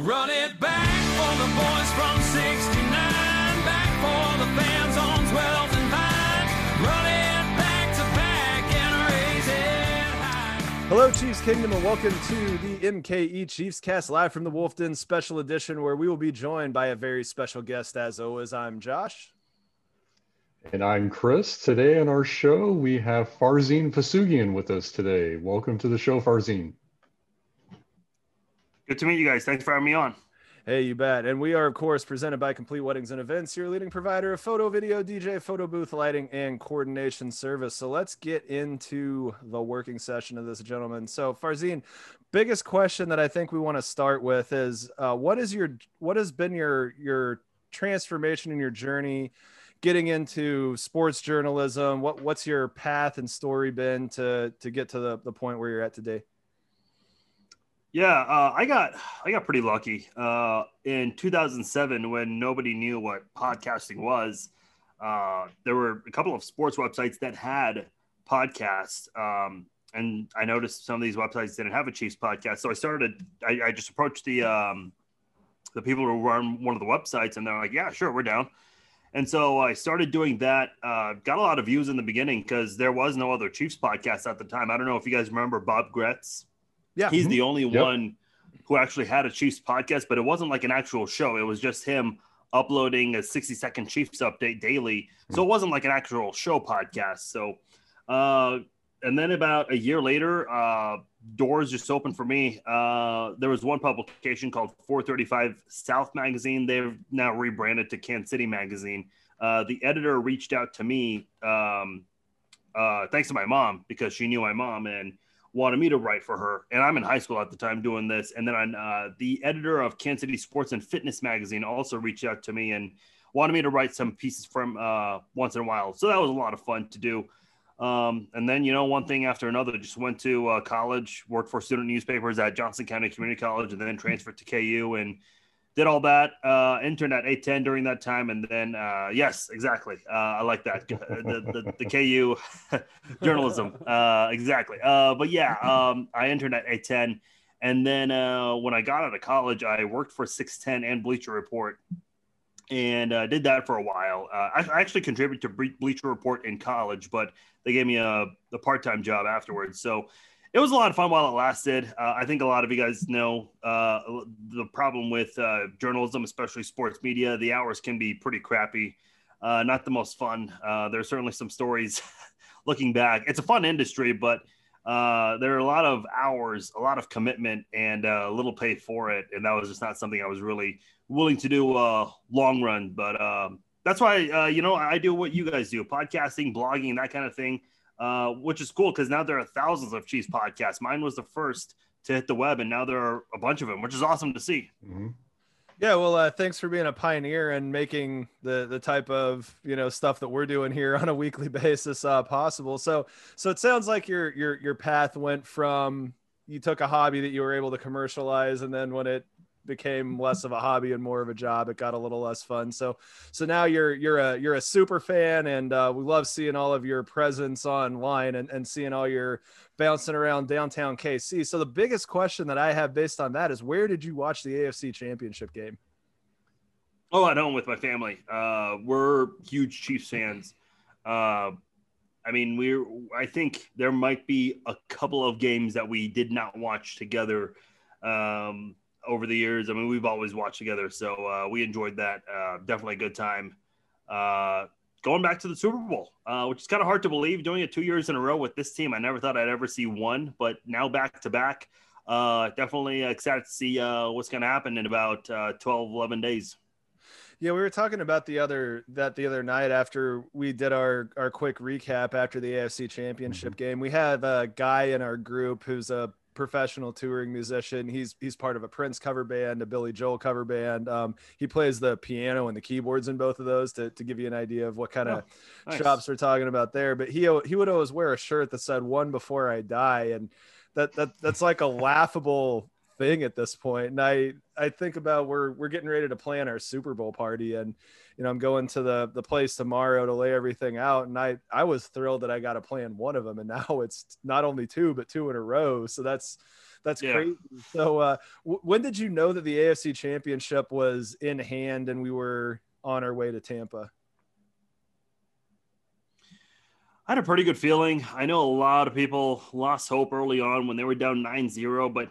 Run it back for the boys from 69, back for the fans on 12th and Vine. Run it back to back and raise it high. Hello, Chiefs Kingdom, and welcome to the MKE Chiefs Cast live from the Wolf Den Special Edition, where we will be joined by a very special guest. As always, I'm Josh. And I'm Chris. Today on our show, we have Farzin Vousoughian with us today. Welcome to the show, Farzin. Good to meet you guys. Thanks for having me on. Hey, you bet. And we are, of course, presented by Complete Weddings and Events, your leading provider of photo, video, DJ, photo booth lighting, and coordination service. So let's get into the working session of this, gentleman. So, Farzin, biggest question that I think we want to start with is uh, what is your what has been your your transformation in your journey getting into sports journalism? What what's your path and story been to to get to the, the point where you're at today? Yeah, uh, I got I got pretty lucky uh, in 2007 when nobody knew what podcasting was. Uh, there were a couple of sports websites that had podcasts, um, and I noticed some of these websites didn't have a Chiefs podcast. So I started. I, I just approached the um, the people who run one of the websites, and they're like, "Yeah, sure, we're down." And so I started doing that. Uh, got a lot of views in the beginning because there was no other Chiefs podcast at the time. I don't know if you guys remember Bob Gretz. Yeah, He's the only Yep. one who actually had a Chiefs podcast, but it wasn't like an actual show. It was just him uploading a 60 second Chiefs update daily. So it wasn't like an actual show podcast. So, uh, and then about a year later, uh, doors just opened for me. Uh, there was one publication called 435 South Magazine. They've now rebranded to Kansas City Magazine. Uh, the editor reached out to me, um, uh, thanks to my mom, because she knew my mom and wanted me to write for her. And I'm in high school at the time doing this. And then uh, the editor of Kansas City Sports and Fitness Magazine also reached out to me and wanted me to write some pieces from uh, once in a while. So that was a lot of fun to do. Um, and then, you know, one thing after another, just went to uh, college, worked for student newspapers at Johnson County Community College, and then transferred to KU and did all that. Uh, interned at 810 during that time. And then, uh, yes, exactly. Uh, I like that. the, the, the KU journalism. Uh, exactly. Uh, but yeah, um, I interned at 810. And then uh, when I got out of college, I worked for 610 and Bleacher Report and uh, did that for a while. I, I actually contributed to Bleacher Report in college, but they gave me a, a part time job afterwards. So it was a lot of fun while it lasted. Uh, I think a lot of you guys know uh, the problem with uh, journalism, especially sports media. The hours can be pretty crappy, uh, not the most fun. Uh, there's certainly some stories looking back. It's a fun industry, but uh, there are a lot of hours, a lot of commitment, and uh, little pay for it. And that was just not something I was really willing to do long run. But um, that's why, you know, I do what you guys do podcasting, blogging, that kind of thing, uh, which is cool because now there are thousands of Chiefs podcasts. Mine was the first to hit the web, and now there are a bunch of them, which is awesome to see. Mhm. Yeah, well, uh, thanks for being a pioneer and making the the type of you know stuff that we're doing here on a weekly basis uh, possible. So, so it sounds like your your your path went from you took a hobby that you were able to commercialize, and then when it became less of a hobby and more of a job, it got a little less fun. So, so now you're you're a you're a super fan, and uh, we love seeing all of your presence online and and seeing all your bouncing around downtown KC. So the biggest question that I have based on that is where did you watch the AFC Championship game? Oh, at home with my family. Uh, we're huge Chiefs fans. Uh, I mean, we're. I think there might be a couple of games that we did not watch together um, over the years. I mean, we've always watched together, so uh, we enjoyed that. Uh, definitely a good time. Uh, going back to the Super Bowl, uh, which is kind of hard to believe, doing it two years in a row with this team. I never thought I'd ever see one, but now back to back. Uh, definitely excited to see uh, what's going to happen in about uh, 12, 11 days. Yeah, we were talking about the other that the other night after we did our our quick recap after the AFC Championship game. We have a guy in our group who's a professional touring musician. He's he's part of a Prince cover band, a Billy Joel cover band. Um, he plays the piano and the keyboards in both of those to, to give you an idea of what kind of Nice. chops we're talking about there. But he he would always wear a shirt that said "One before I die," and that that that's like a laughable thing at this point. And I I think about we're we're getting ready to plan our Super Bowl party, and you know I'm going to the the place tomorrow to lay everything out, and I I was thrilled that I got to plan one of them, and now it's not only two but two in a row. So that's that's Yeah. crazy. So, uh, w- when did you know that the AFC Championship was in hand and we were on our way to Tampa? I had a pretty good feeling. I know a lot of people lost hope early on when they were down 9-0, but you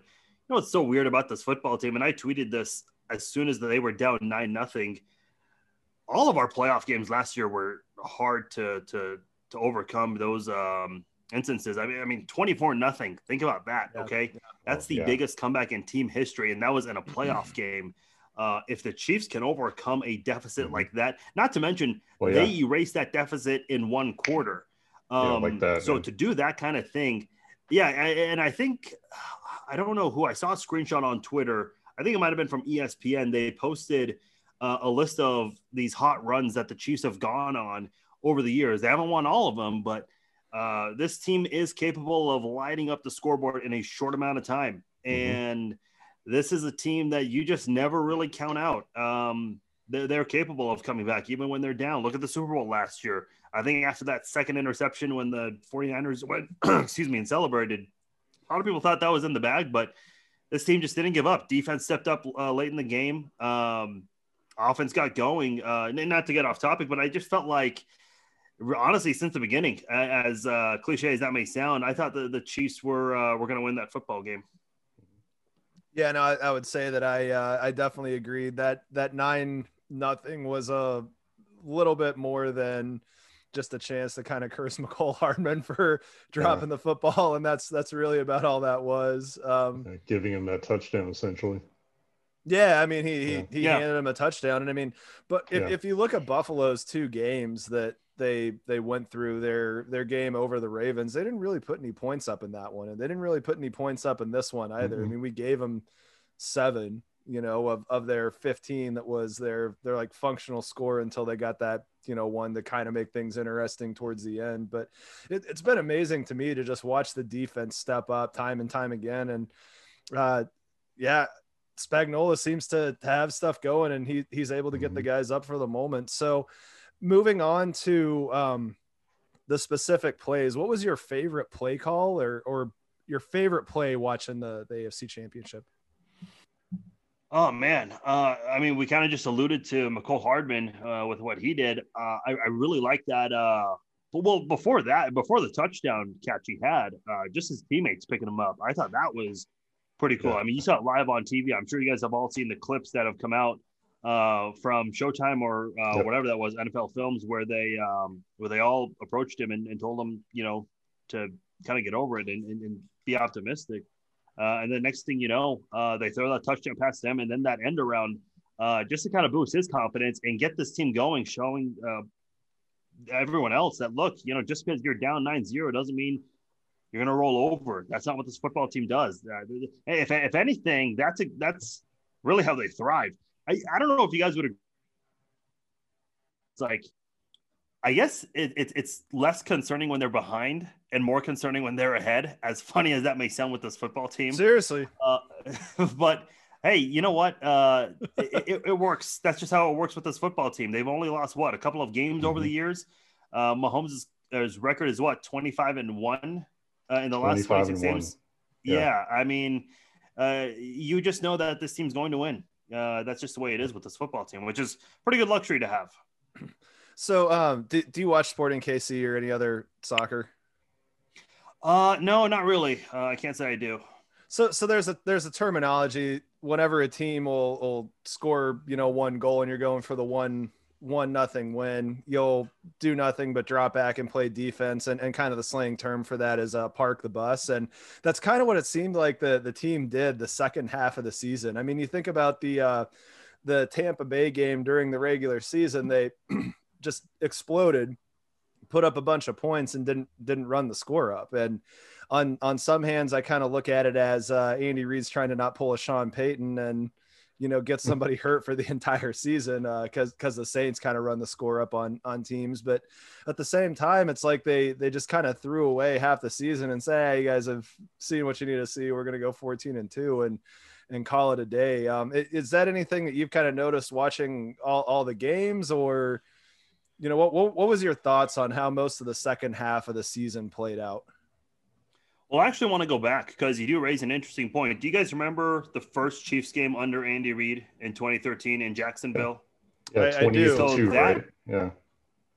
know what's so weird about this football team, and I tweeted this as soon as they were down 9 nothing. All of our playoff games last year were hard to to to overcome those um instances. I mean, I mean 24 nothing. Think about that, Yeah, okay? That's Oh, the yeah. biggest comeback in team history, and that was in a playoff game. Uh, if the Chiefs can overcome a deficit Mhm. like that, not to mention Well, they erased that deficit in one quarter. Yeah, Um, like that, so man. to do that kind of thing, yeah, I- and I think I don't know who I saw a screenshot on Twitter. I think it might have been from ESPN. They posted uh, a list of these hot runs that the Chiefs have gone on over the years. They haven't won all of them, but uh, this team is capable of lighting up the scoreboard in a short amount of time. Mhm. And this is a team that you just never really count out. Um, they're, they're capable of coming back even when they're down. Look at the Super Bowl last year. I think after that second interception when the 49ers went, excuse me, and celebrated, a lot of people thought that was in the bag, but this team just didn't give up. Defense stepped up uh, late in the game. Um, offense got going. Uh, not to get off topic, but I just felt like, honestly, since the beginning, as uh, cliche as that may sound, I thought the, the Chiefs were uh, were going to win that football game. Yeah, no, I, I would say that I uh, I definitely agreed that that nine nothing was a little bit more than just a chance to kind of curse Mecole Hardman for dropping the football, and that's that's really about all that was. Um, Uh, giving him that touchdown essentially. Yeah, I mean he Yeah. he, he Yeah. handed him a touchdown, and I mean, but if, Yeah. if you look at Buffalo's two games that they they went through their their game over the Ravens, they didn't really put any points up in that one, and they didn't really put any points up in this one either. I Mhm. mean, we gave them seven, you know, of, of their 15 that was their their like functional score until they got that you know one to kind of make things interesting towards the end. But it, it's been amazing to me to just watch the defense step up time and time again, and uh, yeah. Spagnuolo seems to have stuff going and he he's able to get the guys up for the moment. So moving on to um, the specific plays, what was your favorite play call or or your favorite play watching the, the AFC championship? Oh man, uh, I mean, we kind of just alluded to Mecole Hardman uh, with what he did. Uh, I, I really like that. Uh, well, before that, before the touchdown catch he had, uh, just his teammates picking him up. I thought that was pretty cool. Yeah. I mean, you saw it live on TV. I'm sure you guys have all seen the clips that have come out uh, from Showtime or uh, Yep. whatever that was, NFL Films, where they um, where they all approached him and, and told him, you know, to kind of get over it and, and, and be optimistic. Uh, and the next thing you know, uh, they throw that touchdown past them, and then that end around uh, just to kind of boost his confidence and get this team going, showing uh, everyone else that look, you know, just because you're down 9-0 doesn't mean you're going to roll over. That's not what this football team does. Uh, if, if anything, that's a, that's really how they thrive. I, I don't know if you guys would. It's like, I guess it, it, it's less concerning when they're behind and more concerning when they're ahead. As funny as that may sound with this football team, Seriously. uh, but hey, you know what? Uh, it, it, it works. That's just how it works with this football team. They've only lost what a couple of games over the Mm-hmm. years. Uh, Mahomes' his record is what twenty five and one uh, in the last 25 twenty and six one. games. Yeah. Yeah. I mean, uh, you just know that this team's going to win. Uh, that's just the way it is with this football team, which is pretty good luxury to have. So um do, do you watch Sporting KC or any other soccer? Uh, no, not really. Uh, I can't say I do. So so there's a there's a terminology whenever a team will will score, you know, one goal and you're going for the one one nothing win, you'll do nothing but drop back and play defense. And, and kind of the slang term for that is uh, park the bus. And that's kind of what it seemed like the the team did the second half of the season. I mean, you think about the uh the Tampa Bay game during the regular season, they just exploded, put up a bunch of points and didn't didn't run the score up. And on on some hands, I kind of look at it as uh, Andy Reid's trying to not pull a Sean Payton and you know get somebody hurt for the entire season because because the Saints kind of run the score up on on teams. But at the same time, it's like they they just kind of threw away half the season and say, hey, you guys have seen what you need to see. We're gonna go 14 and two and and call it a day. Um, is that anything that you've kind of noticed watching all, all the games or? You know what, what? What was your thoughts on how most of the second half of the season played out? Well, I actually want to go back because you do raise an interesting point. Do you guys remember the first Chiefs game under Andy Reid in 2013 in Jacksonville? Yeah, I- I do. So 2, that- right? Yeah.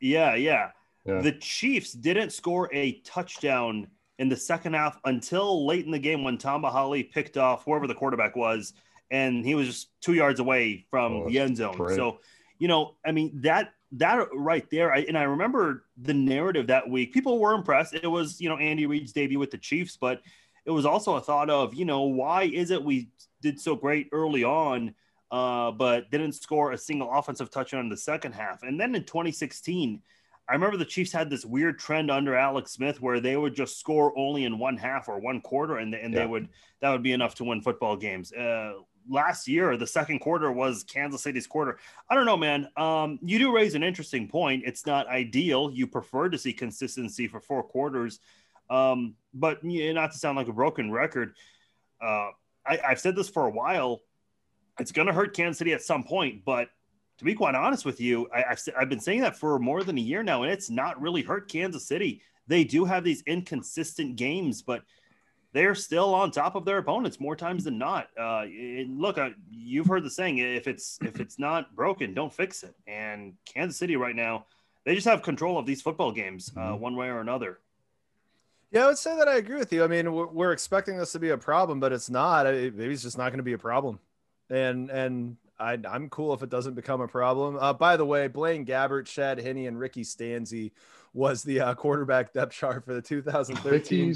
Yeah, yeah. Yeah. The Chiefs didn't score a touchdown in the second half until late in the game when Tamba Hali picked off whoever the quarterback was, and he was just two yards away from Oh, the end zone. great. So, you know, I mean that that right there, I, and I remember the narrative that week. People were impressed. It was you know Andy Reid's debut with the Chiefs, but it was also a thought of you know why is it we did so great early on, uh, but didn't score a single offensive touchdown in the second half, and then in 2016. I remember the Chiefs had this weird trend under Alex Smith where they would just score only in one half or one quarter, and, and Yeah. they would that would be enough to win football games. Uh, last year, the second quarter was Kansas City's quarter. I don't know, man. Um, you do raise an interesting point. It's not ideal. You prefer to see consistency for four quarters, um, but not to sound like a broken record. Uh, I, I've said this for a while. It's going to hurt Kansas City at some point, but to be quite honest with you, I, I've, I've been saying that for more than a year now, and it's not really hurt Kansas City. They do have these inconsistent games, but they're still on top of their opponents more times than not. Uh, and look, uh, you've heard the saying: if it's if it's not broken, don't fix it. And Kansas City right now, they just have control of these football games, uh, Mhm. one way or another. Yeah, I would say that I agree with you. I mean, we're, we're expecting this to be a problem, but it's not. I- Maybe it's just not going to be a problem, and and I, I'm cool if it doesn't become a problem. Uh, by the way, Blaine Gabbert, Chad Henne, and Ricky Stanzi was the uh, quarterback depth chart for the 2013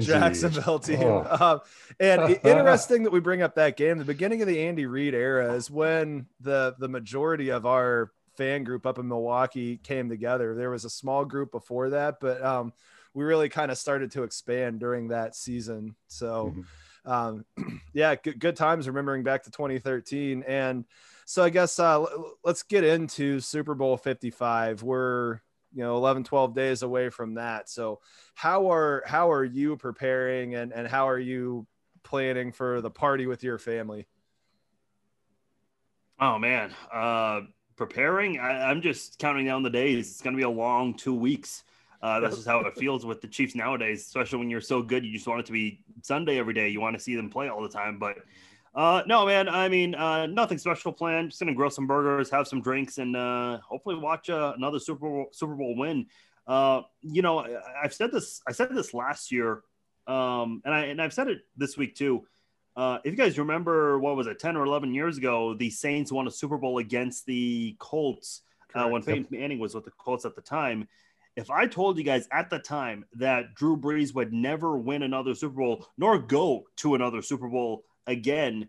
Jacksonville team. Oh. Um, and interesting that we bring up that game. The beginning of the Andy Reid era is when the the majority of our fan group up in Milwaukee came together. There was a small group before that, but um, we really kind of started to expand during that season. So, Mhm. Um, yeah, good, good times remembering back to 2013. And so I guess uh, let's get into Super Bowl 55. We're you know 11 12 days away from that so how are how are you preparing and and how are you planning for the party with your family Oh man, uh, preparing. I, I'm just counting down the days. It's going to be a long two weeks. Uh, that's just how it feels with the Chiefs nowadays. Especially when you're so good, you just want it to be Sunday every day. You want to see them play all the time. But uh, no, man. I mean, uh, nothing special planned. Just gonna grill some burgers, have some drinks, and uh, hopefully watch uh, another Super Bowl Super Bowl win. Uh, you know, I, I've said this. I said this last year, um, and I and I've said it this week too. Uh, if you guys remember, what was it, 10 or 11 years ago, the Saints won a Super Bowl against the Colts uh, when Peyton Manning was with the Colts at the time. If I told you guys at the time that Drew Brees would never win another Super Bowl nor go to another Super Bowl again,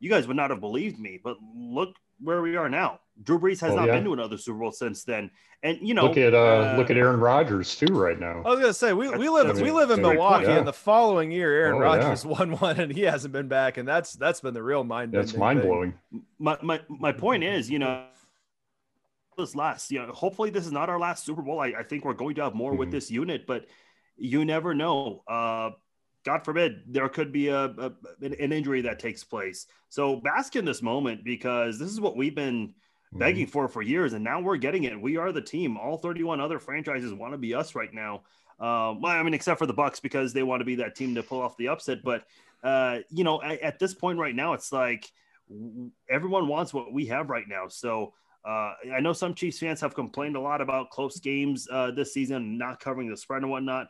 you guys would not have believed me. But look where we are now. Drew Brees has Oh, not yeah. been to another Super Bowl since then. And, you know, look at uh, uh, look at Aaron Rodgers too right now. i was gonna say we, we That's- live that's we live in milwaukee yeah. and the following year aaron Oh, rodgers won one and he hasn't been back and that's that's been the real mind That's mind blowing. my, my my point is, you know, this last, you know, hopefully this is not our last Super Bowl. I, I think we're going to have more with Mhm. this unit, but you never know. Uh, God forbid there could be a, a an, injury that takes place. So bask in this moment because this is what we've been begging for for years, and now we're getting it. We are the team. All 31 other franchises want to be us right now. Um, well, I mean, except for the Bucks because they want to be that team to pull off the upset. But uh, you know, at, at this point right now, it's like everyone wants what we have right now. So uh, I know some Chiefs fans have complained a lot about close games uh, this season, not covering the spread and whatnot.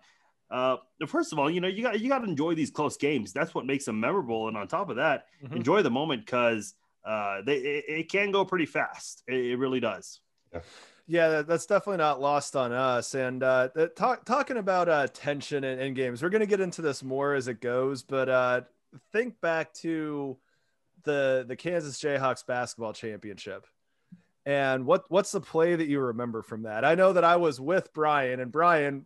Uh, first of all, you know you got you got to enjoy these close games. That's what makes them memorable. And on top of that, Mhm. enjoy the moment because uh, they it, it can go pretty fast. It, it really does. Yeah, that, that's definitely not lost on us. And uh, the, talk, talking about uh, tension in, in games, we're going to get into this more as it goes. But uh, think back to the the Kansas Jayhawks basketball championship, and what what's the play that you remember from that? I know that I was with Brian, and Brian,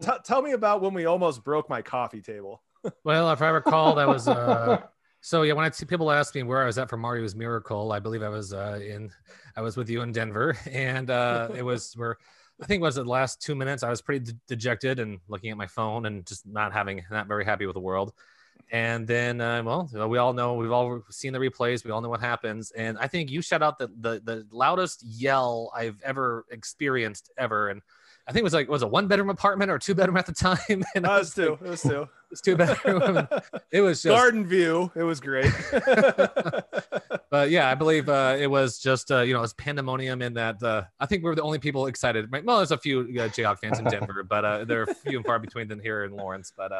t- tell me about when we almost broke my coffee table. Well, if I recall, that was uh, so. Yeah, when I see people ask me where I was at for Mario's Miracle, I believe I was uh, in, I was with you in Denver, and uh, it was where I think it was the last two minutes. I was pretty de- dejected and looking at my phone and just not having, not very happy with the world. And then, uh, well, we all know we've all seen the replays. We all know what happens. And I think you shut out the the, the loudest yell I've ever experienced ever. And I think it was like was a one bedroom apartment or two bedroom at the time, and That I was two. It was two. It's two bedroom. it was just Garden view. It was great. but yeah, I believe uh, it was just uh, you know it was pandemonium in that uh, I think we were the only people excited. Well, there's a few uh, Jayhawk fans in Denver, but uh, they're few and far between than here in Lawrence. But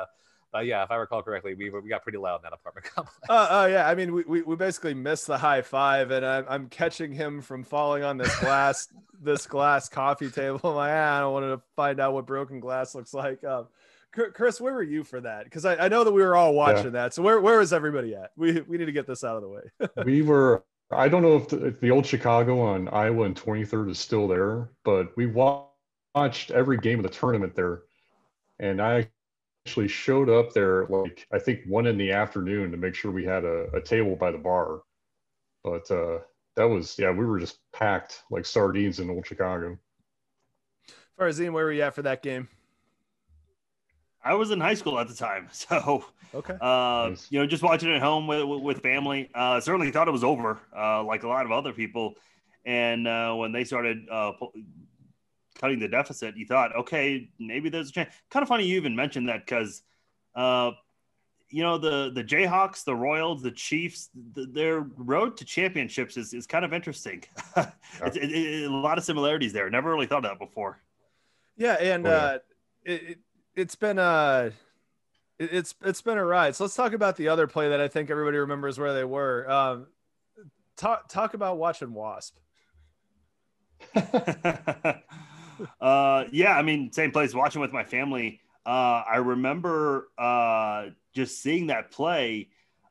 uh, but yeah, if I recall correctly, we we got pretty loud in that apartment complex. Oh, oh yeah. I mean, we, we, we basically missed the high five, and I'm, I'm catching him from falling on this glass this glass coffee table. I'm like, ah, I don't want to find out what broken glass looks like. Um, Chris, where were you for that? Because I, I know that we were all watching that. So where where is everybody at? We we need to get this out of the way. we were i don't know if the, if the old chicago on iowa and 23rd is still there but we watched every game of the tournament there and i actually showed up there like i think one in the afternoon to make sure we had a, a table by the bar but uh that was yeah we were just packed like sardines in old chicago Farzin, where were you at for that game? I was in high school at the time, so Okay. uh, Nice. you know, just watching it at home with, with, with family. Uh, certainly thought it was over, uh, like a lot of other people. And uh, when they started uh, pu- cutting the deficit, you thought, okay, maybe there's a chance. Kind of funny you even mentioned that because, uh, you know, the the Jayhawks, the Royals, the Chiefs, th their road to championships is, is kind of interesting. it's, it, it- a lot of similarities there. Never really thought of that before. Yeah, and Oh, yeah. uh, it, it it's been uh it- it's it's been a ride. So let's talk about the other play that I think everybody remembers where they were. Um, talk talk about watching Wasp. uh, yeah, I mean, same place. Watching with my family, uh, I remember uh, just seeing that play.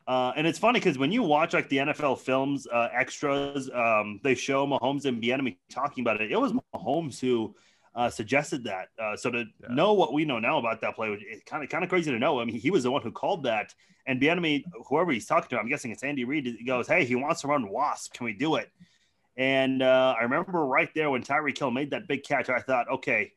Uh, and it's funny because when you watch like the NFL films, uh, extras, um, they show Mahomes and Bieniemy talking about it. It was Mahomes who uh, suggested that. Uh, so to Yeah. know what we know now about that play, is kind of kind of crazy to know. I mean, he was the one who called that, and Bieniemy, whoever he's talking to, I'm guessing it's Andy Reid, he goes, "Hey, he wants to run Wasp. Can we do it?" And uh, I remember right there when Tyreek Hill made that big catch, I thought, okay,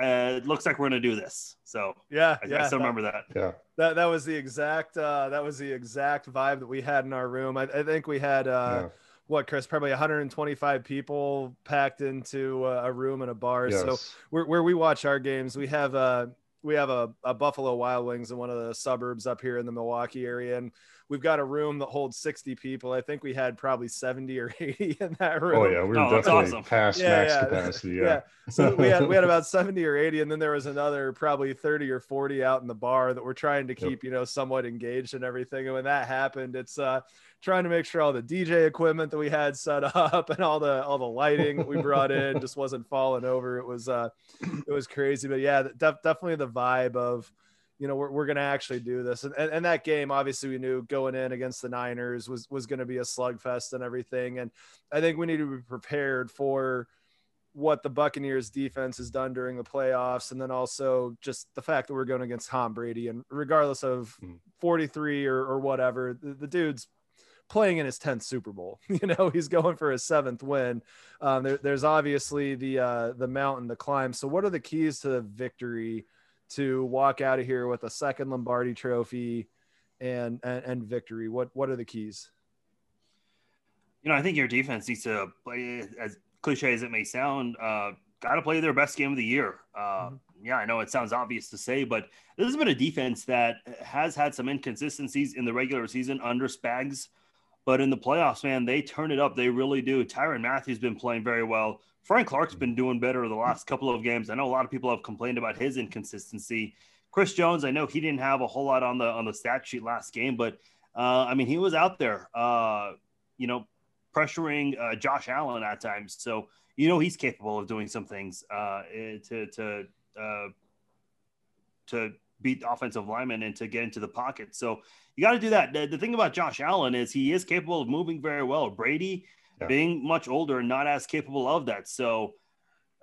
uh, it looks like we're going to do this. So Yeah, I, yeah. I still that- remember that. yeah That that was the exact uh, that was the exact vibe that we had in our room. I, I think we had uh, yeah what Chris probably 125 people packed into uh, a room in a bar. So where, where we watch our games, we have uh we have a, a Buffalo Wild Wings in one of the suburbs up here in the Milwaukee area, and we've got a room that holds 60 people. I think we had probably 70 or 80 in that room. oh yeah we were Oh, definitely awesome. past Yeah, max yeah. capacity yeah. yeah So we had we had about 70 or 80, and then there was another probably 30 or 40 out in the bar that we're trying to Yep. keep, you know, somewhat engaged and everything. And when that happened, it's uh trying to make sure all the DJ equipment that we had set up and all the all the lighting that we brought in just wasn't falling over. It was uh it was crazy. But yeah, def- definitely the vibe of you know, we're, we're going to actually do this. And, and, and that game, obviously, we knew going in against the Niners was, was going to be a slugfest and everything. And I think we need to be prepared for what the Buccaneers defense has done during the playoffs. And then also just the fact that we're going against Tom Brady. And regardless of Mm. 43 or, or whatever, the, the dude's playing in his 10th Super Bowl. You know, he's going for his seventh win. Um, there, there's obviously the uh, the mountain to climb. So, what are the keys to the victory to walk out of here with a second Lombardi Trophy and and, and victory? What what are the keys? You know, I think your defense needs to play, as cliche as it may sound, uh, got to play their best game of the year. Uh, Yeah, I know it sounds obvious to say, but this has been a defense that has had some inconsistencies in the regular season under Spags. But in the playoffs, man, they turn it up. They really do. Tyrann Mathieu been playing very well. Frank Clark's been doing better the last couple of games. I know a lot of people have complained about his inconsistency. Chris Jones, I know he didn't have a whole lot on the on the stat sheet last game, but uh, I mean he was out there, uh, you know, pressuring uh, Josh Allen at times. So you know he's capable of doing some things uh, eh, to to uh, to beat offensive linemen and to get into the pocket. So you got to do that. The, the thing about Josh Allen is he is capable of moving very well. Brady, Yeah. being much older and not as capable of that. So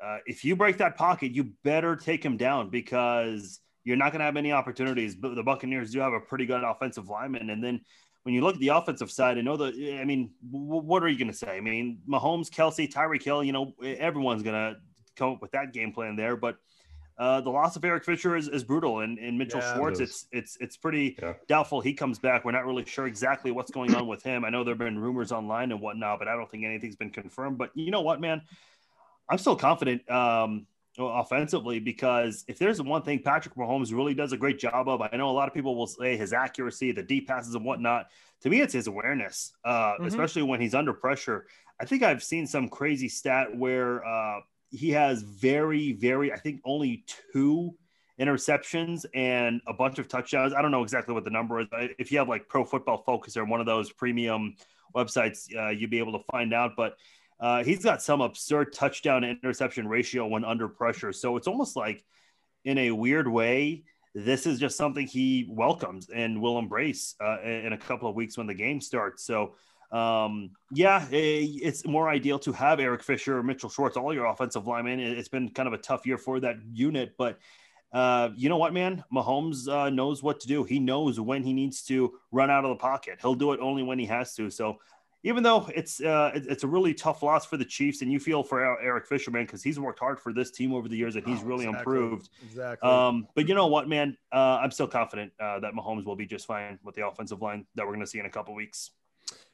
uh, if you break that pocket, you better take him down because you're not going to have many opportunities. But the Buccaneers do have a pretty good offensive lineman. And then when you look at the offensive side, I know the, I mean, w- what are you going to say? I mean, Mahomes, Kelce, Tyreek Hill, you know, everyone's going to come up with that game plan there. But uh, the loss of Eric Fisher is, is brutal, and, and Mitchell Yeah, Schwartz, is. it's it's it's pretty Yeah. doubtful he comes back. We're not really sure exactly what's going on with him. I know there have been rumors online and whatnot, but I don't think anything's been confirmed. But you know what, man, I'm still confident. Um, offensively because if there's one thing Patrick Mahomes really does a great job of, I know a lot of people will say his accuracy, the deep passes and whatnot. To me, it's his awareness, uh, Mhm. especially when he's under pressure. I think I've seen some crazy stat where uh, he has very, very, I think only two interceptions and a bunch of touchdowns. I don't know exactly what the number is. If you have like Pro Football Focus or one of those premium websites, uh, you'd be able to find out. But uh, he's got some absurd touchdown to interception ratio when under pressure. So it's almost like, in a weird way, this is just something he welcomes and will embrace uh, in a couple of weeks when the game starts. So, um, yeah, eh, it's more ideal to have Eric Fisher, Mitchell Schwartz, all your offensive linemen. It- It's been kind of a tough year for that unit, but uh, you know what, man? Mahomes uh, knows what to do. He knows when he needs to run out of the pocket. He'll do it only when he has to. So, even though it's uh, it's a really tough loss for the Chiefs, and you feel for Er- Eric Fisher, man, because he's worked hard for this team over the years, and he's Oh, really exactly. improved. Exactly. Um, but you know what, man? Uh, I'm still confident uh, that Mahomes will be just fine with the offensive line that we're going to see in a couple weeks.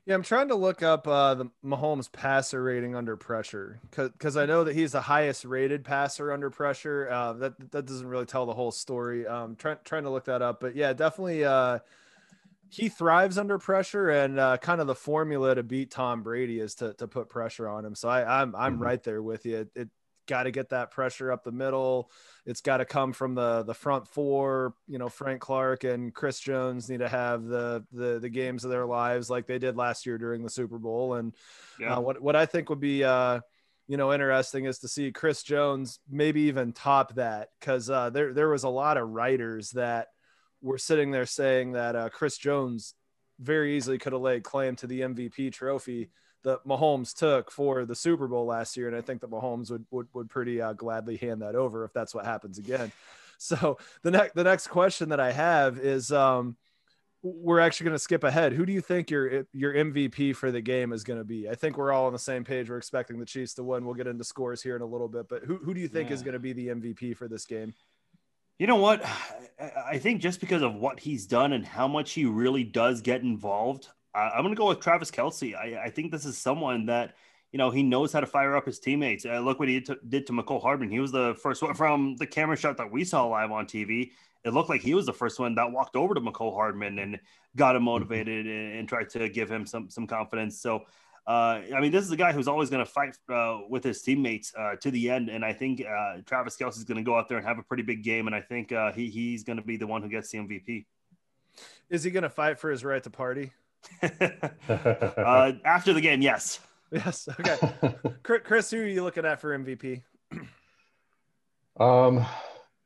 Yeah, I'm trying to look up uh, the Mahomes passer rating under pressure because I know that he's the highest rated passer under pressure. Uh, that that doesn't really tell the whole story. Um, trying trying to look that up, but yeah, definitely. Uh, he thrives under pressure, and uh, kind of the formula to beat Tom Brady is to to put pressure on him. So I, I'm I'm Mhm. right there with you. It, it got to get that pressure up the middle. It's got to come from the the front four. You know, Frank Clark and Chris Jones need to have the the the games of their lives like they did last year during the Super Bowl. And Yeah. uh, what what I think would be uh, you know interesting is to see Chris Jones maybe even top that because uh, there there was a lot of writers that were sitting there saying that uh, Chris Jones very easily could have laid claim to the MVP trophy that Mahomes took for the Super Bowl last year, and I think that Mahomes would would, would pretty uh, gladly hand that over if that's what happens again. So the next the next question that I have is um, we're actually going to skip ahead. Who do you think your your MVP for the game is going to be? I think we're all on the same page. We're expecting the Chiefs to win. We'll get into scores here in a little bit, but who who do you think is going to be the MVP for this game? You know what? I think just because of what he's done and how much he really does get involved, I- I'm going to go with Travis Kelce. I, I think this is someone that, you know, he knows how to fire up his teammates. Uh, look what he did to, did to Mecole Hardman. He was the first one from the camera shot that we saw live on TV. It looked like he was the first one that walked over to Mecole Hardman and got him motivated and, and tried to give him some some confidence. So, uh, I mean, this is a guy who's always going to fight uh, with his teammates uh, to the end, and I think uh, Travis Kelce is going to go out there and have a pretty big game, and I think uh, he he's going to be the one who gets the MVP. Is he going to fight for his right to party? Uh, after the game, yes. Yes. Okay. Chris- Chris, who are you looking at for MVP? Um,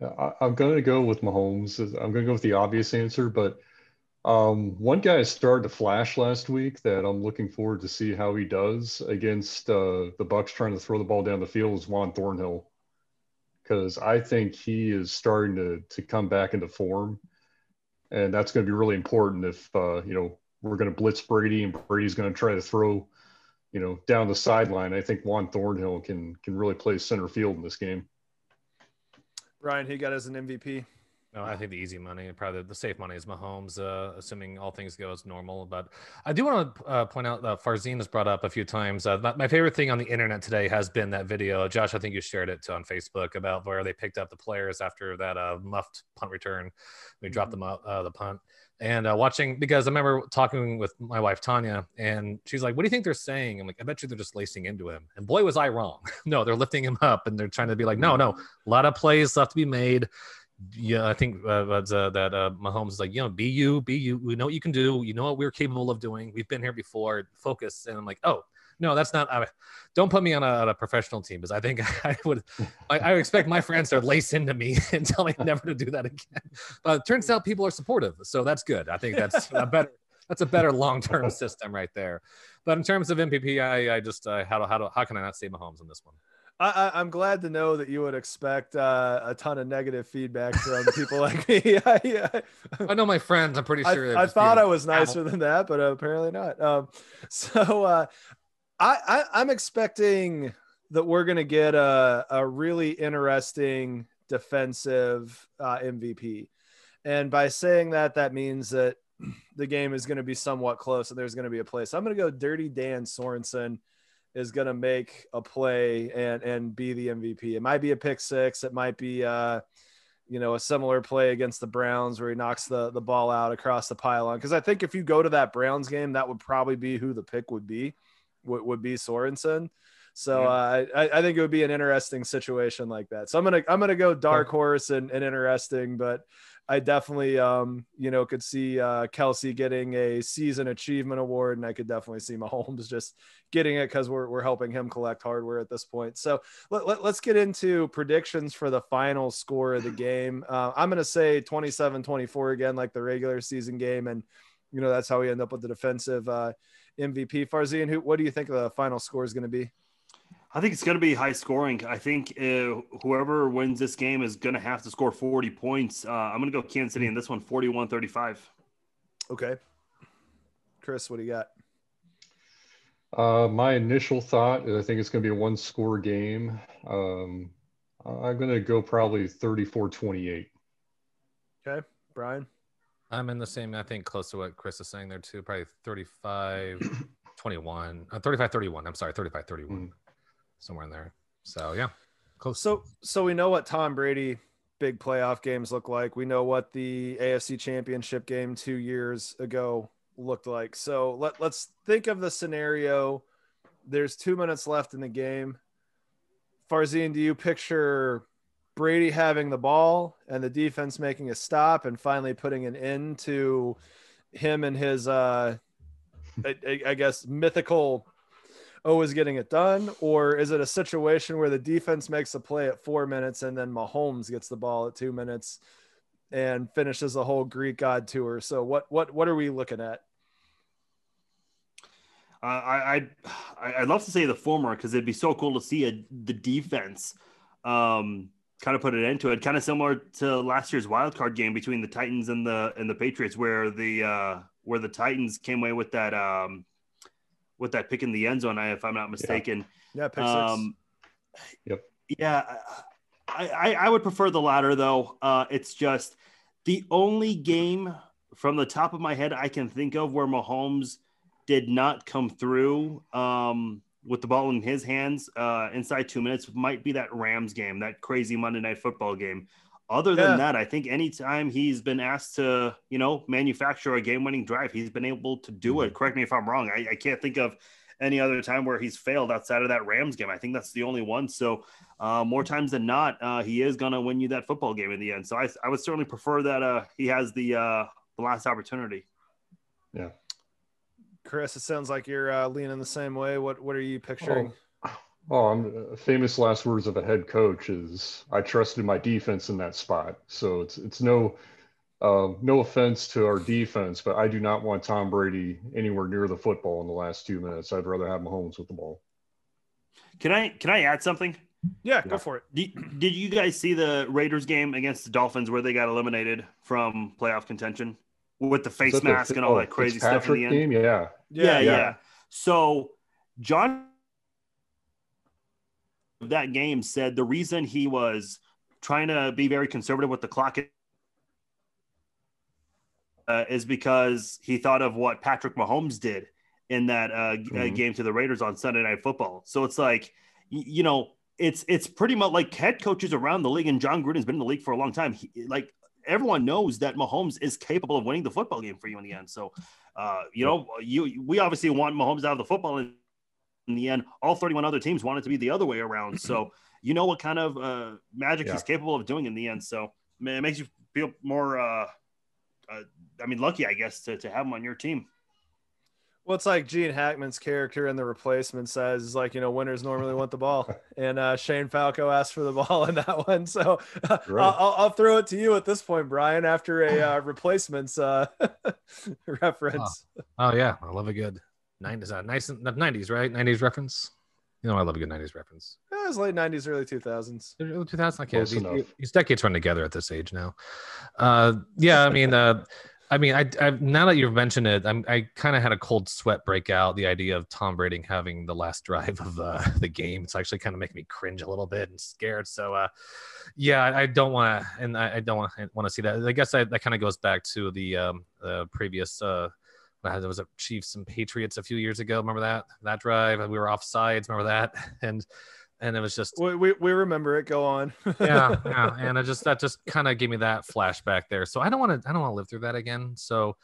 I, I'm going to go with Mahomes. I'm going to go with the obvious answer, but um, one guy started to flash last week that I'm looking forward to see how he does against uh, the Bucks trying to throw the ball down the field is Juan Thornhill, because I think he is starting to to come back into form, and that's going to be really important if uh, you know we're going to blitz Brady and Brady's going to try to throw, you know, down the sideline. I think Juan Thornhill can can really play center field in this game. Ryan, who got as an MVP? No, I think the easy money, probably the safe money is Mahomes, uh, assuming all things go as normal. But I do want to uh, point out that Farzin has brought up a few times. Uh, my, my favorite thing on the internet today has been that video. Josh, I think you shared it on Facebook about where they picked up the players after that uh, muffed punt return. We dropped them out uh, the punt. And uh, watching because I remember talking with my wife Tanya, and she's like, "What do you think they're saying?" I'm like, "I bet you they're just lacing into him." And boy, was I wrong. no, they're lifting him up, and they're trying to be like, "No, no, a lot of plays left to be made." yeah, I think uh, uh, that uh, Mahomes is like, you know, be you, be you. We know what you can do. You know what we're capable of doing. We've been here before. Focus. And I'm like, oh, no, that's not. I, don't put me on a, on a professional team because I think I would. I, I expect my friends to lace into me and tell me never to do that again. But it turns out people are supportive, so that's good. I think that's a better. That's a better long term system right there. But in terms of MVP, I, I just uh, how do, how do, how can I not say Mahomes in this one? I, I, I'm glad to know that you would expect uh, a ton of negative feedback from people like me. I, I, I know my friends. I'm pretty sure. I just thought I was nicer than that, but apparently not. Um, so uh, I, I, I'm expecting that we're going to get a, a really interesting defensive uh, MVP. And by saying that, that means that the game is going to be somewhat close and there's going to be a place. I'm going to go Dirty Dan Sorensen is going to make a play and and be the MVP. It might be a pick six. It might be uh, you know a similar play against the Browns where he knocks the the ball out across the pylon. Because I think if you go to that Browns game, that would probably be who the pick would be. Would, would be Sorensen. So uh, I, I think it would be an interesting situation like that. So I'm gonna I'm gonna go dark horse and, and interesting, but I definitely um you know could see uh, Kelce getting a season achievement award, and I could definitely see Mahomes just getting it because we're we're helping him collect hardware at this point. So let, let, us get into predictions for the final score of the game. Uh, I'm gonna say 27-24 again, like the regular season game, and you know that's how we end up with the defensive uh, MVP. Farzin, who what do you think the final score is going to be? I think it's going to be high scoring. I think uh, whoever wins this game is going to have to score 40 points. Uh, I'm going to go Kansas City in this one, 41 35. Okay, Chris, what do you got? Uh, my initial thought is I think it's going to be a one score game. Um, I'm going to go probably 34 28. Okay, Brian. I'm in the same, I think, close to what Chris is saying there too. Probably 35 21, uh, 35 31. I'm sorry, 35 31, Mm. somewhere in there. So, yeah, close. So so we know what Tom Brady big playoff games look like. We know what the AFC Championship game 2 years ago looked like. So let let's think of the scenario there's 2 minutes left in the game. Farzin, do you picture Brady having the ball and the defense making a stop and finally putting an end to him and his uh I, I- I guess mythical always getting it done, or is it a situation where the defense makes a play at four minutes and then Mahomes gets the ball at two minutes and finishes the whole Greek God tour? So what what what are we looking at? Uh, I, I'd, I'd love to say the former because it'd be so cool to see a, the defense um, kind of put an end to it. Kind of similar to last year's wild card game between the Titans and the and the Patriots, where the uh, where the Titans came away with that um, with that pick in the end zone, if I'm not mistaken. Yeah, pick six. Um, Yep. Yeah, I, I, I would prefer the latter though. Uh, it's just the only game from the top of my head I can think of where Mahomes did not come through um, with the ball in his hands uh, inside two minutes might be that Rams game, that crazy Monday Night Football game. Other than Yeah. that, I think anytime he's been asked to, you know, manufacture a game-winning drive, he's been able to do it. Correct me if I'm wrong. I, I can't think of any other time where he's failed outside of that Rams game. I think that's the only one. So uh, more times than not, uh, he is going to win you that football game in the end. So I, I would certainly prefer that uh, he has the uh, the last opportunity. Chris, it sounds like you're uh, leaning the same way. What what are you picturing? Oh, I'm, uh, famous last words of a head coach is I trusted my defense in that spot. So it's it's no uh, no offense to our defense, but I do not want Tom Brady anywhere near the football in the last two minutes. I'd rather have Mahomes with the ball. Can I can I add something? Yeah, go for it. Did, did you guys see the Raiders game against the Dolphins where they got eliminated from playoff contention with the face that the- mask and all oh, that crazy stuff in the end? game? Yeah. Yeah, yeah, yeah. So John that game said the reason he was trying to be very conservative with the clock uh, is because he thought of what Patrick Mahomes did in that uh, uh, Mhm. game to the Raiders on Sunday Night Football. So it's like, you know, it's it's pretty much like head coaches around the league, and Jon Gruden's been in the league for a long time. He, like everyone knows that Mahomes is capable of winning the football game for you in the end. So, uh, you know, you we obviously want Mahomes out of the football in, in the end. All 31 other teams want it to be the other way around. So, you know what kind of uh, magic Yeah. he's capable of doing in the end. So, man, it makes you feel more. Uh, uh, I mean, lucky, I guess, to, to have him on your team. Well, it's like Gene Hackman's character in the replacement says, is like, you know, winners normally want the ball. And uh, Shane Falco asked for the ball in that one. So uh, Right. I'll, I'll, I'll throw it to you at this point, Brian, after a uh, replacements uh, reference. Oh yeah, I love a good nineties. Uh, nice nineties, right? Nineties reference. You know, I love a good nineties reference. It was late 90s, early 2000s. Early 2000s. I can't. These, these decades run together at this age now. Uh, yeah, I mean, uh, I mean, I, I now that you've mentioned it, I'm, I kind of had a cold sweat break out. The idea of Tom Brady having the last drive of uh, the game, it's actually kind of making me cringe a little bit and scared. So, uh, yeah, I, don't want to, and I, don't want to see that. I guess I, that kind of goes back to the um, previous uh, there was a Chiefs and Patriots a few years ago. Remember that that drive? We were off sides. Remember that? And and it was just We, we, we remember it. Go on. yeah, yeah. And I just that just kind of gave me that flashback there. So I don't want to I don't want to live through that again. So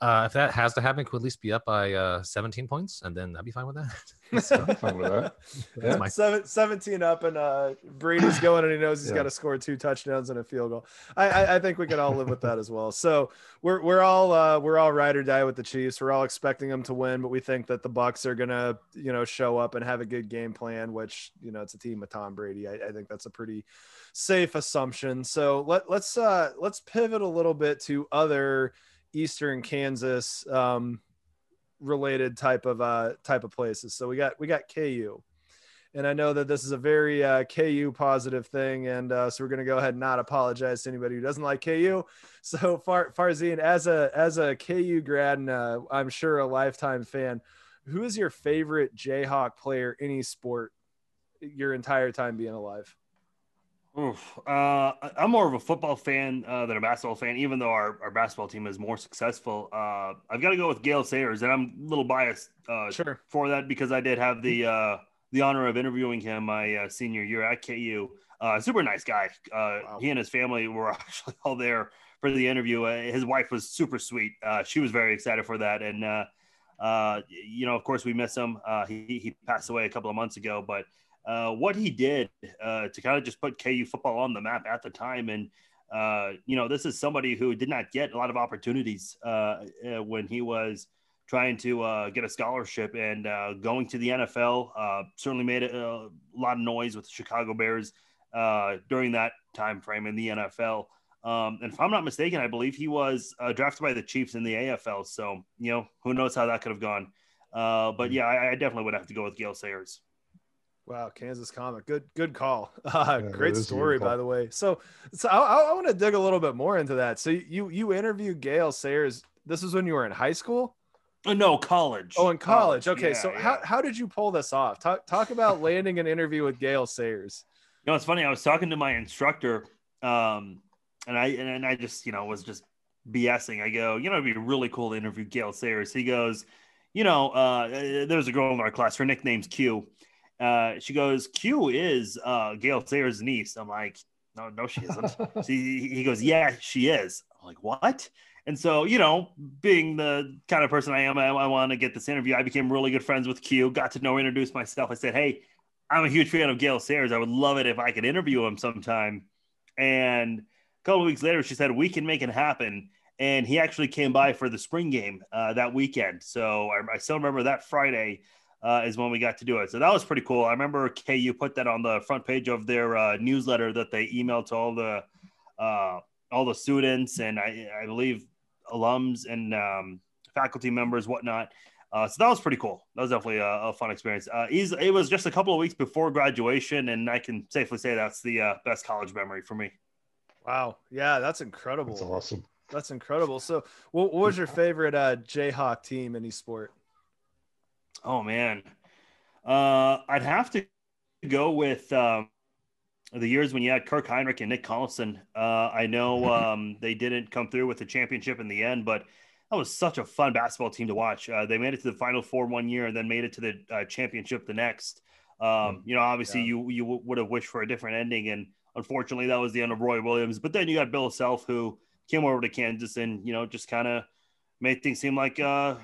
uh, if that has to happen, could at least be up by uh, 17 points, and then I'd be fine with that. So, fine with that. Yeah. my Seven, 17 up, and uh, Brady's going, and he knows he's Yeah. got to score two touchdowns and a field goal. I, I, I think we can all live with that as well. So we're we're all uh, we're all ride or die with the Chiefs. We're all expecting them to win, but we think that the Bucks are gonna you know show up and have a good game plan. Which you know it's a team with Tom Brady. I, I think that's a pretty safe assumption. So let let's uh, let's pivot a little bit to other Eastern Kansas. Um, related type of uh type of places. So we got we got KU. And I know that this is a very uh, KU positive thing, and uh, so we're going to go ahead and not apologize to anybody who doesn't like KU. So Far Farzin, as a as a KU grad and uh, I'm sure a lifetime fan, who is your favorite Jayhawk player any sport your entire time being alive? Oof. Uh, I'm more of a football fan uh, than a basketball fan, even though our, our basketball team is more successful. Uh, I've got to go with Gale Sayers, and I'm a little biased uh, Sure. for that because I did have the uh, the honor of interviewing him my uh, senior year at KU. Uh, super nice guy. Uh, Wow. He and his family were actually all there for the interview. Uh, his wife was super sweet. Uh, she was very excited for that, and uh, uh, you know, of course, we miss him. Uh, he he passed away a couple of months ago, but uh, what he did uh, to kind of just put KU football on the map at the time. And, uh, you know, this is somebody who did not get a lot of opportunities uh, uh, when he was trying to get a scholarship and going to the NFL. Certainly made a, a lot of noise with the Chicago Bears during that time frame in the NFL. Um, and if I'm not mistaken, I believe he was drafted by the Chiefs in the AFL. So, you know, who knows how that could have gone. But yeah, I, I definitely would have to go with Gale Sayers. Wow, Kansas Comet, good, good call. Uh, Yeah, great that is a story, by the way. So, so I, I want to dig a little bit more into that. So, you you interviewed Gale Sayers. This is when you were in high school. Uh, no, college. Oh, in college. Okay, Yeah, so yeah. how how did you pull this off? Talk talk about landing an interview with Gale Sayers. You know, it's funny. I was talking to my instructor, um, and I and I just you know was just BSing. I go, you know, it'd be really cool to interview Gale Sayers. He goes, you know, uh, there's a girl in our class. Her nickname's Q. Uh, she goes, Q is uh, Gale Sayers' niece. I'm like, no, no, she isn't. she, he goes, yeah, she is. I'm like, what? And so, you know, being the kind of person I am, I, I want to get this interview. I became really good friends with Q, got to know, introduced myself. I said, hey, I'm a huge fan of Gale Sayers. I would love it if I could interview him sometime. And a couple of weeks later, she said, we can make it happen. And he actually came by for the spring game uh, that weekend. So I, I still remember that Friday uh, is when we got to do it. So that was pretty cool. I remember KU put that on the front page of their uh, newsletter that they emailed to all the uh, all the students and I, I believe alums and um, faculty members, whatnot. Uh, so that was pretty cool. That was definitely a, a fun experience. Uh, it was just a couple of weeks before graduation, and I can safely say that's the uh, best college memory for me. Wow, yeah, that's incredible. That's awesome. That's incredible. So, what, what was your favorite uh, Jayhawk team any sport? Oh man, uh, I'd have to go with um, the years when you had Kirk Hinrich and Nick Collison. Uh, I know um, they didn't come through with the championship in the end, but that was such a fun basketball team to watch. Uh, they made it to the Final Four one year and then made it to the uh, championship the next. Um, you know, obviously Yeah. you you w- would have wished for a different ending, and unfortunately that was the end of Roy Williams. But then you got Bill Self, who came over to Kansas and you know just kind of made things seem like uh,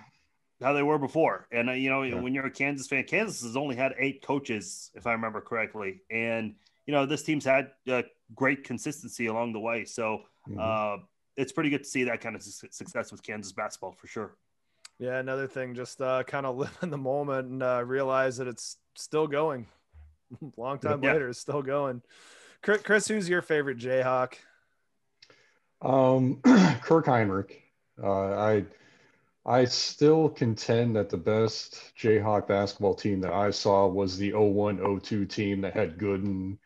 how they were before. And uh, you know, Yeah. when you're a Kansas fan, Kansas has only had eight coaches, if I remember correctly, and you know this team's had uh, great consistency along the way. So Mhm. uh, it's pretty good to see that kind of su- success with Kansas basketball for sure. Yeah, another thing, just uh, kind of live in the moment and uh, realize that it's still going. Long time Yeah. later, it's still going. Chris, Chris, who's your favorite Jayhawk? Um, Kirk Hinrich. Uh, I I still contend that the best Jayhawk basketball team that I saw was the 01-02 team that had Gooden,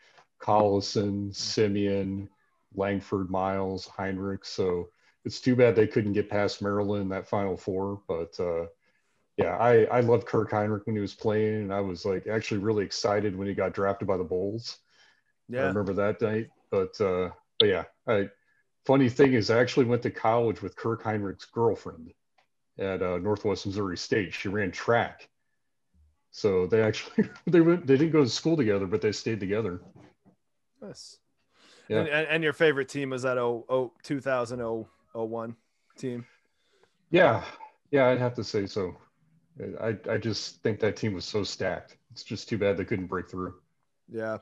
Collison, Simien, Langford, Miles, Hinrich. So it's too bad they couldn't get past Maryland in that Final Four. But uh, yeah, I I loved Kirk Hinrich when he was playing, and I was like actually really excited when he got drafted by the Bulls. Yeah. I remember that night. But uh, but yeah, I, funny thing is, I actually went to college with Kirk Hinrich's girlfriend, at uh, Northwest Missouri State. She ran track. So they actually they went they didn't go to school together, but they stayed together. Nice. Yeah. And, and, and your favorite team was that oh, oh 2001 team. Yeah, yeah, I'd have to say so. I I just think that team was so stacked. It's just too bad they couldn't break through. Yeah.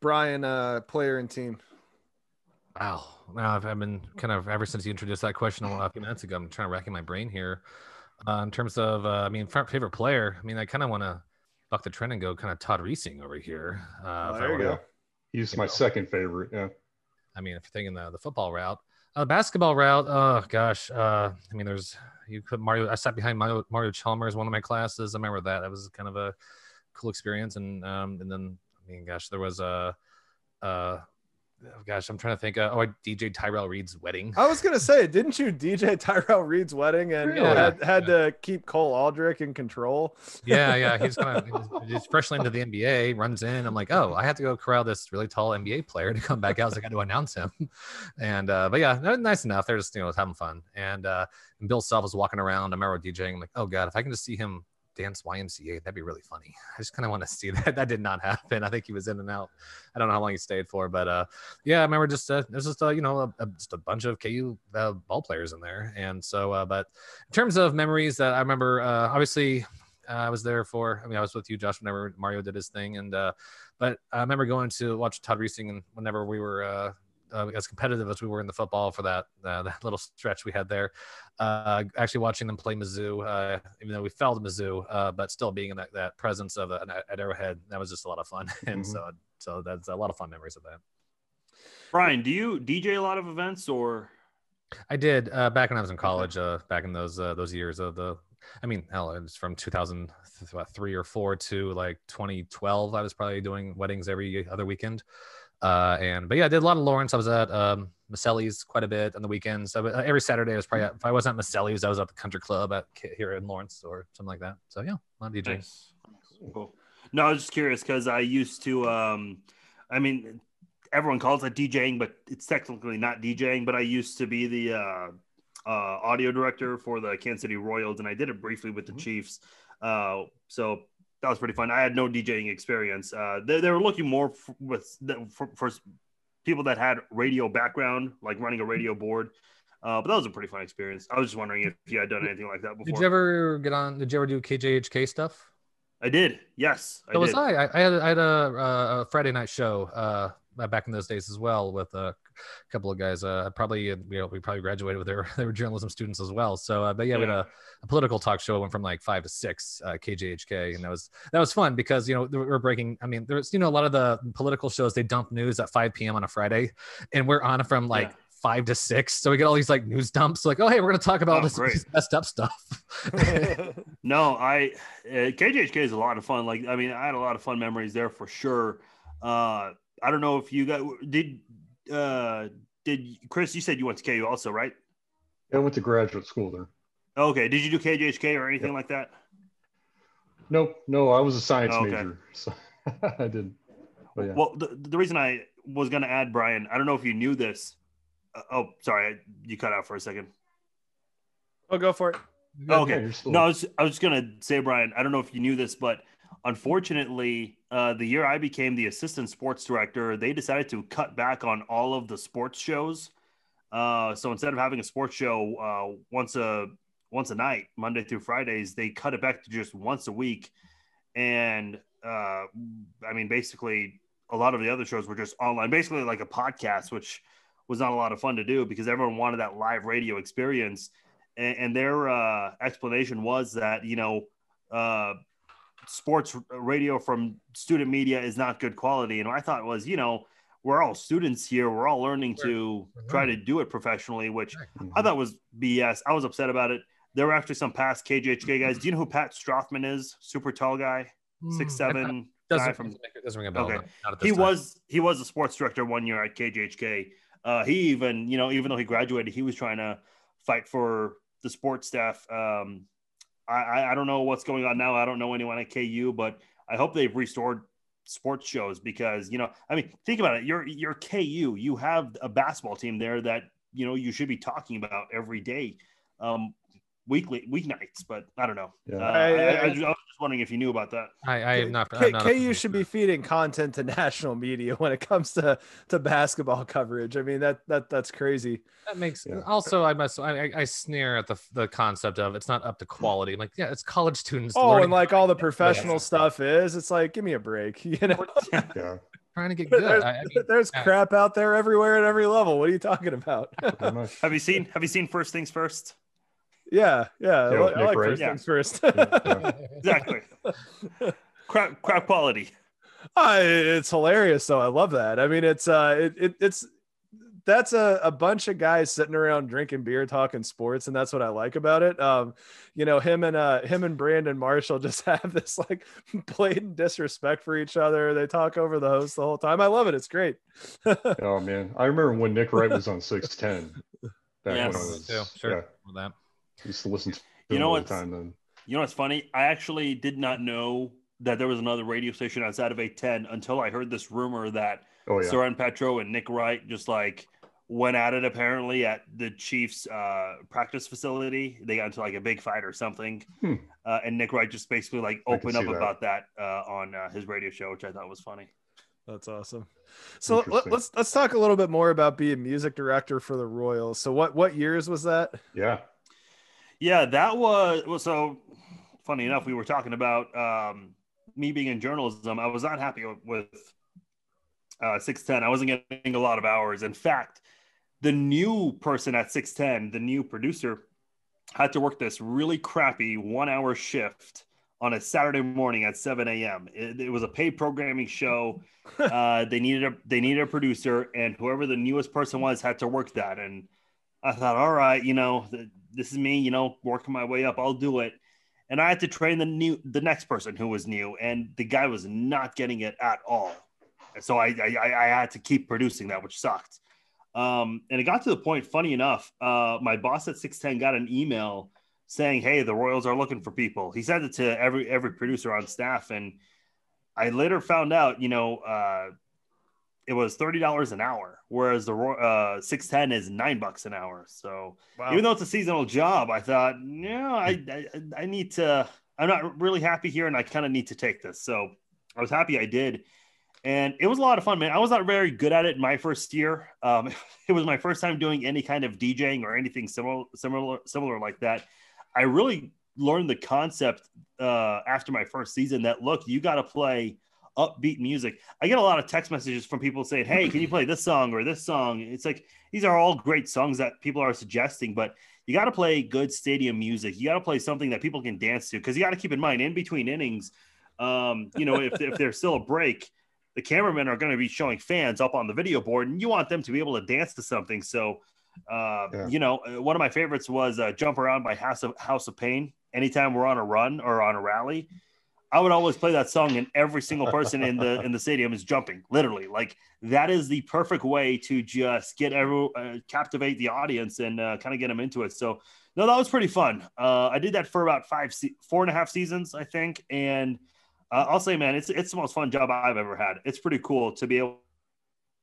Brian, uh, player and team. Wow. Now I've, I've been kind of ever since you introduced that question a few minutes ago. I'm trying to rack in my brain here. Uh, in terms of, uh, I mean, fa- favorite player. I mean, I kind of want to buck the trend and go kind of Todd Reesing over here. Uh, Oh, there you go. He's You my know. second favorite. Yeah, I mean, if you're thinking the, the football route, uh, the basketball route, oh gosh. Uh, I mean, there's you put Mario. I sat behind Mario, Mario Chalmers one of my classes. I remember that. That was kind of a cool experience. And um, and then I mean, gosh, there was a, uh, oh, gosh, I'm trying to think. Uh, oh, I DJ Tyrel Reed's wedding. I was gonna say, didn't you DJ Tyrel Reed's wedding and Really? had, had to keep Cole Aldrich in control? yeah, yeah. He's kind of he's freshly into the NBA, runs in. I'm like, oh, I have to go corral this really tall NBA player to come back out. So I got to announce him. And uh, but yeah, nice enough. They're just you know having fun. And uh, and Bill Self was walking around. I remember DJing. I'm like, oh god, if I can just see him dance YMCA, that'd be really funny. I just kind of want to see that. That did not happen. I think he was in and out. I don't know how long he stayed for, but uh, yeah, I remember just uh, there's just uh, you know a, a, just a bunch of KU uh, ball players in there. And so, uh, but in terms of memories that I remember, uh, obviously uh, I was there for. I mean, I was with you, Josh, whenever Mario did his thing, and uh, but I remember going to watch Todd Reesing, and whenever we were uh, uh, as competitive as we were in the football for that uh, that little stretch we had there, uh, actually watching them play Mizzou, uh, even though we fell to Mizzou, uh, but still being in that, that presence of uh, at Arrowhead, that was just a lot of fun, and Mhm. so so that's a lot of fun memories of that. Brian, do you DJ a lot of events or? I did uh, back when I was in college. Uh, back in those uh, those years of the, I mean, hell, it's from 2003 or four to like 2012. I was probably doing weddings every other weekend. Uh, and but yeah, I did a lot of Lawrence. I was at um, Maceli's quite a bit on the weekends. So, uh, every Saturday I was probably at, if I wasn't at Maceli's, I was at the country club at here in Lawrence or something like that. So yeah, a lot of DJing. Nice. Cool. No, I was just curious because I used to. Um, I mean, everyone calls it DJing, but it's technically not DJing. But I used to be the uh, uh, audio director for the Kansas City Royals, and I did it briefly with the Chiefs. Uh, so that was pretty fun. I had no DJing experience. Uh, they, they were looking more f- with for, for people that had radio background, like running a radio board. Uh, but that was a pretty fun experience. I was just wondering if you had done anything like that before. Did you ever get on? Did you ever do KJHK stuff? I did. Yes, I So was did. I. I, I had I had a, a Friday night show uh, back in those days as well with a couple of guys. Uh, probably you know we probably graduated with their they were journalism students as well. So uh, but yeah, we had a, a political talk show. Went from like five to six uh, KJHK, and that was that was fun because you know we we're breaking. I mean, there's you know a lot of the political shows they dump news at 5 p.m. on a Friday, and we're on from like. Yeah. Five to six, so we get all these like news dumps. Like, oh hey, we're gonna talk about Oh, this messed up stuff. No, I uh, KJHK is a lot of fun. Like, I mean, I had a lot of fun memories there for sure. Uh, I don't know if you got did uh did Chris? You said you went to KU also, right? I went to graduate school there. Okay. Did you do KJHK or anything like that? Nope, no, I was a science Okay. major, so I didn't. yeah. Well, the, the reason I was going to add Brian, I don't know if you knew this. Uh, oh, sorry, you cut out for a second. oh, go for it. Oh, okay. Yeah, still- No, I was, I was just gonna say, Brian. I don't know if you knew this, but unfortunately, uh, the year I became the assistant sports director, they decided to cut back on all of the sports shows. Uh, so instead of having a sports show uh, once a once a night, Monday through Fridays, they cut it back to just once a week. And uh, I mean, basically, a lot of the other shows were just online, basically like a podcast, which was not a lot of fun to do because everyone wanted that live radio experience and, and their uh, explanation was that you know uh, sports radio from student media is not good quality and i thought was you know we're all students here we're all learning to try to do it professionally which i thought was bs i was upset about it there were actually some past kjhk guys do you know who pat strothman is super tall guy six I- I- seven Doesn't, from doesn't ring a bell. Okay. no, not at this he time. was he was a sports director one year at KJHK. Uh, he even you know even though he graduated, he was trying to fight for the sports staff. Um, I, I don't know what's going on now. I don't know anyone at KU, but I hope they've restored sports shows because you know I mean think about it. You're you're KU. You have a basketball team there that you know you should be talking about every day. Um, weekly weeknights, but I don't know. Yeah. Uh, I- I, I, I- I was just wondering if you knew about that. I, I am not. K- I'm not KU should be feeding content to national media when it comes to to basketball coverage. I mean that that that's crazy. That makes Yeah. also I must I, I- I sneer at the the concept of it's not up to quality. I'm like, yeah, it's college students. Oh, and like all the professional Yeah. stuff is, it's like give me a break. You know, Yeah, trying to get good. there's, I, I mean, there's yeah. crap out there everywhere at every level. What are you talking about? Have you seen Have you seen First Things First? Yeah, yeah. I Yeah, li- with I like Wright. first Yeah. things first. Yeah. Exactly. crap, crap quality. Uh, it's hilarious though. I love that. I mean, it's uh, it, it it's that's a, a bunch of guys sitting around drinking beer, talking sports, and that's what I like about it. Um, you know, him and uh, him and Brandon Marshall just have this like blatant disrespect for each other. They talk over the host the whole time. I love it. It's great. Oh man, I remember when Nick Wright was on six ten. Back when I Yes. was, too, sure. yeah, with that. Used to listen to You know all the what's- time then. You know what's funny? I actually did not know that there was another radio station outside of 810 until I heard this rumor that Oh yeah, Soren Petro and Nick Wright just like went at it apparently at the Chiefs uh, practice facility. They got into like a big fight or something. Hmm. Uh, and Nick Wright just basically like opened up that. about that uh, on uh, his radio show, which I thought was funny. That's awesome. So let, Interesting. let's let's talk a little bit more about being music director for the Royals. So what what years was that? yeah. Yeah, that was well, so funny enough. We were talking about um, me being in journalism. I was not happy with uh, 610. I wasn't getting a lot of hours. In fact, the new person at 610, the new producer, had to work this really crappy one hour shift on a Saturday morning at 7 a.m. It, it was a paid programming show. uh, they needed a they needed a producer, and whoever the newest person was had to work that. And I thought, all right, you know, th- this is me, you know, working my way up. I'll do it. And I had to train the new the next person who was new, and the guy was not getting it at all. So I I, I had to keep producing that, which sucked. Um, and it got to the point, funny enough, uh, my boss at 610 got an email saying, Hey, the Royals are looking for people. He sent it to every every producer on staff. And I later found out, you know, uh, it was $30 an hour, whereas the uh, 610 is nine bucks an hour. So Wow. even though it's a seasonal job, I thought, no, I, I, I need to, I'm not really happy here and I kind of need to take this. So I was happy I did. And it was a lot of fun, man. I was not very good at it in my first year. Um, it was my first time doing any kind of DJing or anything similar, similar, similar like that. I really learned the concept uh, after my first season that look, you got to play upbeat music. I get a lot of text messages from people saying, "Hey, can you play this song or this song?" It's like these are all great songs that people are suggesting, but you got to play good stadium music. You got to play something that people can dance to because you got to keep in mind in between innings, um, you know, if, if there's still a break, the cameramen are going to be showing fans up on the video board, and you want them to be able to dance to something. So, uh, Yeah. you know, uh, one of my favorites was uh, "Jump Around" by House of House of Pain. Anytime we're on a run or on a rally, I would always play that song, and every single person in the in the stadium is jumping. Literally, like that is the perfect way to just get every uh, captivate the audience and uh, kind of get them into it. So, no, that was pretty fun. Uh, I did that for about five, se- four and a half seasons, I think, and uh, I'll say, man, it's it's the most fun job I've ever had. It's pretty cool to be able to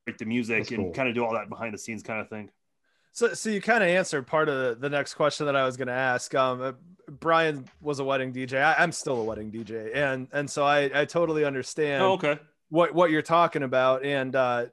write the music and kind of do all that behind the scenes kind of thing. So, so you kind of answered part of the, next question that I was going to ask. Um, uh, Brian was a wedding DJ. I, I'm still a wedding DJ, and and so I I totally understand Oh, okay. what what you're talking about. And uh,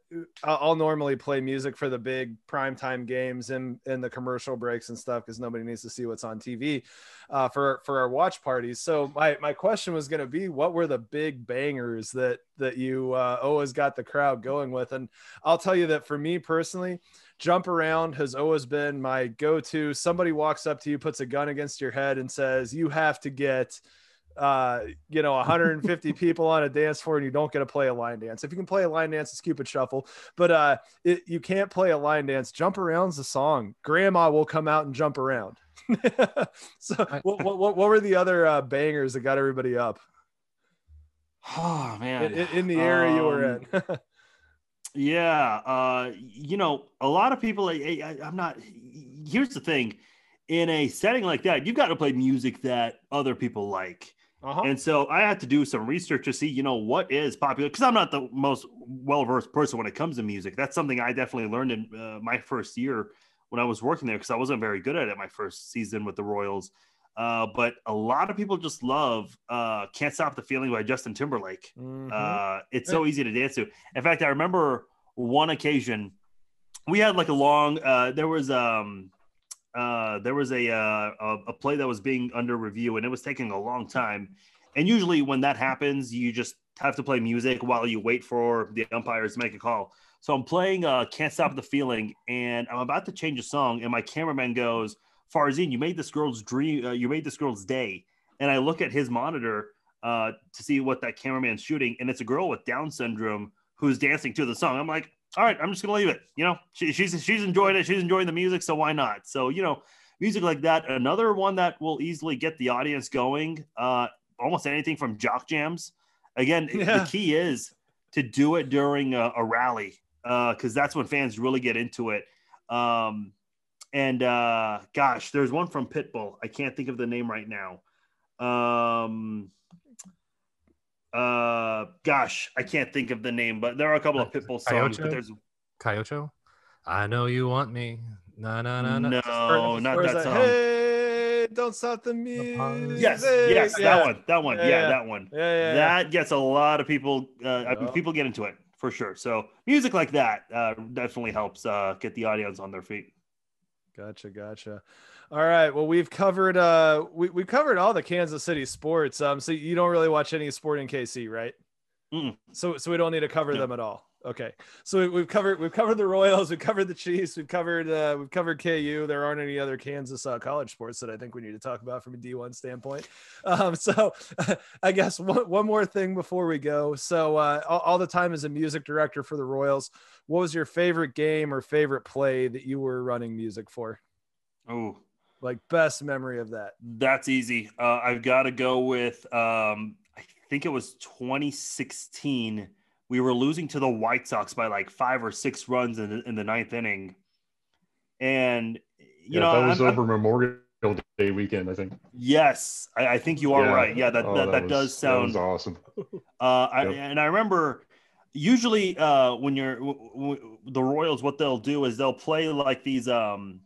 I'll, I'll normally play music for the big primetime games and in the commercial breaks and stuff because nobody needs to see what's on TV uh, for for our watch parties. So my my question was going to be, what were the big bangers that that you uh, always got the crowd going with? And I'll tell you that for me personally, jump around has always been my go-to. Somebody walks up to you, puts a gun against your head, and says, "You have to get." uh you know 150 people on a dance floor and you don't get to play a line dance. If you can play a line dance it's cupid shuffle. But uh it, you can't play a line dance. Jump around's the song. Grandma will come out and jump around. So what, what, what were the other uh bangers that got everybody up? Oh man, in, in- the area you were Um, in Yeah, uh, you know, a lot of people. I, I, I'm not. Here's the thing: in a setting like that, you've got to play music that other people like. uh-huh. And so I had to do some research to see, you know, what is popular because I'm not the most well versed person when it comes to music. That's something I definitely learned in uh, my first year when I was working there because I wasn't very good at it my first season with the Royals. Uh, but a lot of people just love uh, "Can't Stop the Feeling" by Justin Timberlake. Mhm. Uh, it's so easy to dance to. In fact, I remember one occasion we had like a long. Uh, there was um, uh, there was a, uh, a a play that was being under review, and it was taking a long time. And usually, when that happens, you just have to play music while you wait for the umpires to make a call. So I'm playing uh, "Can't Stop the Feeling," and I'm about to change a song, and my cameraman goes, "Farzin, you made this girl's dream. Uh, you made this girl's day." And I look at his monitor uh, to see what that cameraman's shooting, and it's a girl with Down syndrome who's dancing to the song. I'm like, all right, I'm just gonna leave it. You know, she, she's she's enjoying it. She's enjoying the music, so why not? So you know, music like that. Another one that will easily get the audience going. Uh, almost anything from jock jams. Again, Yeah. the key is to do it during a, a rally because that's when fans really get into it. Um, and uh, gosh, there's one from Pitbull. I can't think of the name right now. Um, uh, gosh, I can't think of the name, but there are a couple of Pitbull songs. But there's Coyote. I know you want me. Na na na na. no, not Where's that song. Hey, don't stop the music. Yes, yes, Yeah. that one, that one, Yeah, yeah, yeah. that one. Yeah, yeah, yeah. That gets a lot of people. Uh, I mean, people get into it for sure. So music like that uh, definitely helps uh, get the audience on their feet. Gotcha, gotcha. All right. Well, we've covered uh we we covered all the Kansas City sports. Um, so you don't really watch any sport in KC, right? Mm-mm. So so we don't need to cover No. them at all. Okay. So we, we've covered we've covered the Royals, we've covered the Chiefs, we've covered uh we've covered KU. There aren't any other Kansas uh, college sports that I think we need to talk about from a D1 standpoint. Um, so I guess one, one more thing before we go. So uh all, all the time as a music director for the Royals, what was your favorite game or favorite play that you were running music for? Oh, like best memory of that that's easy. Uh, I've got to go with. Um, I think it was 2016. We were losing to the White Sox by like five or six runs in the, in the ninth inning, and you yeah, know that was I'm- I'm- over Memorial Day weekend, I think. Yes, I, I think you are Yeah. right. Yeah, that Oh, that, that was- does sound That awesome. Uh, I, Yep. and I remember usually uh, when you're w- w- the Royals, what they'll do is they'll play like these. Um,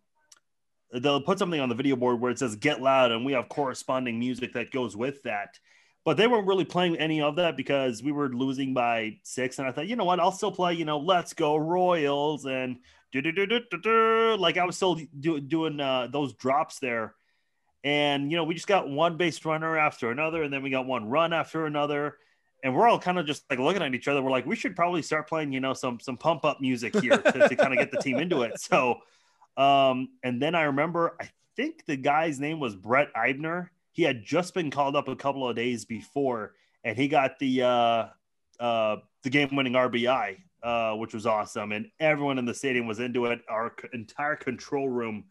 they'll put something on the video board where it says "Get Loud," and we have corresponding music that goes with that. But they weren't really playing any of that because we were losing by six, and I thought, you know what, I'll still play, you know, "Let's Go Royals" and do do do do do. Like I was still do, doing uh, those drops there. And you know, we just got one base runner after another, and then we got one run after another and we're all kind of just like looking at each other. We're like, we should probably start playing, you know, some some pump up music here to, to kind of get the team into it. So, um, and then I remember, I think the guy's name was Brett Eibner. He had just been called up a couple of days before, and he got the uh, uh, the game winning RBI, uh, which was awesome, and everyone in the stadium was into it. Our c- entire control room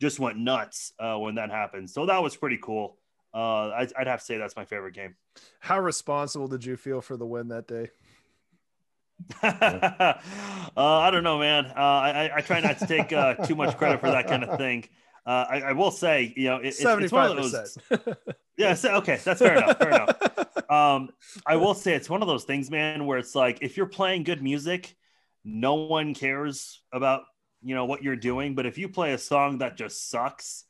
just went nuts uh, when that happened. So that was pretty cool. Uh, I'd, I'd have to say that's my favorite game. how responsible did you feel for the win that day uh, I don't know, man. Uh, I, I- I try not to take uh, too much credit for that kind of thing. Uh, I, I will say, you know, it, it's, one of those. Yeah, so, okay, that's fair enough. Fair enough. Um, I will say it's one of those things, man, where it's like if you're playing good music, no one cares about you know what you're doing. But if you play a song that just sucks,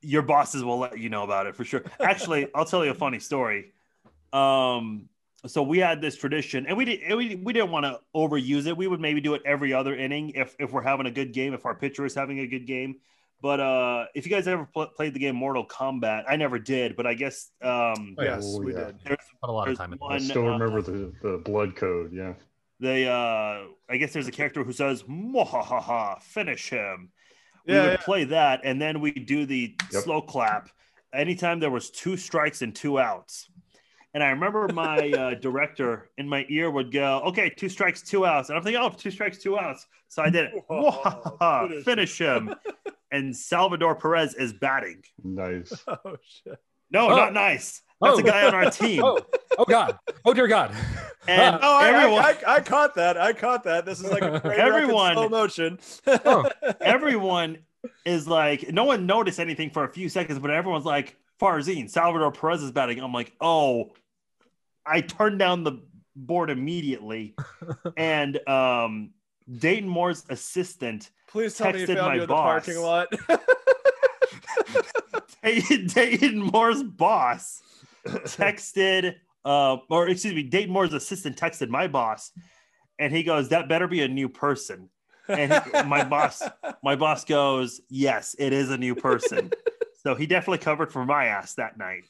your bosses will let you know about it for sure. Actually, I'll tell you a funny story. Um, so we had this tradition, and we did we, we didn't want to overuse it. We would maybe do it every other inning if if we're having a good game, if our pitcher is having a good game. But uh, if you guys ever pl- played the game Mortal Kombat, I never did, but I guess um, Oh, yeah. yes Oh, we yeah. did there's Put a lot of time in. I one, still uh, remember the, the blood code. Yeah. they uh I guess there's a character who says "Mwahaha, finish him. We Yeah, would yeah. play that, and then we do the Yep. slow clap. Anytime there was two strikes and two outs, and I remember my uh, director in my ear would go, "Okay, two strikes, two outs," and I'm thinking, "Oh, two strikes, two outs." So I did it. Mwahaha, finish him. And Salvador Perez is batting. Nice. oh shit No, Oh. not nice. That's Oh. a guy on our team. Oh, oh God! Oh dear God! And oh I, everyone, I, I, I caught that i caught that this is like a Everyone- slow motion Oh. everyone is like, no one noticed anything for a few seconds, but everyone's like, Farzin, Salvador Perez is batting. I'm like, oh, I turned down the board immediately. and um, Dayton Moore's assistant, Please tell me you Texted found my you in the boss. parking lot. Dayton, Dayton Moore's boss, texted, uh, or excuse me, Dayton Moore's assistant texted my boss, and he goes, "That better be a new person." And he, my boss, my boss goes, "Yes, it is a new person." So he definitely covered for my ass that night.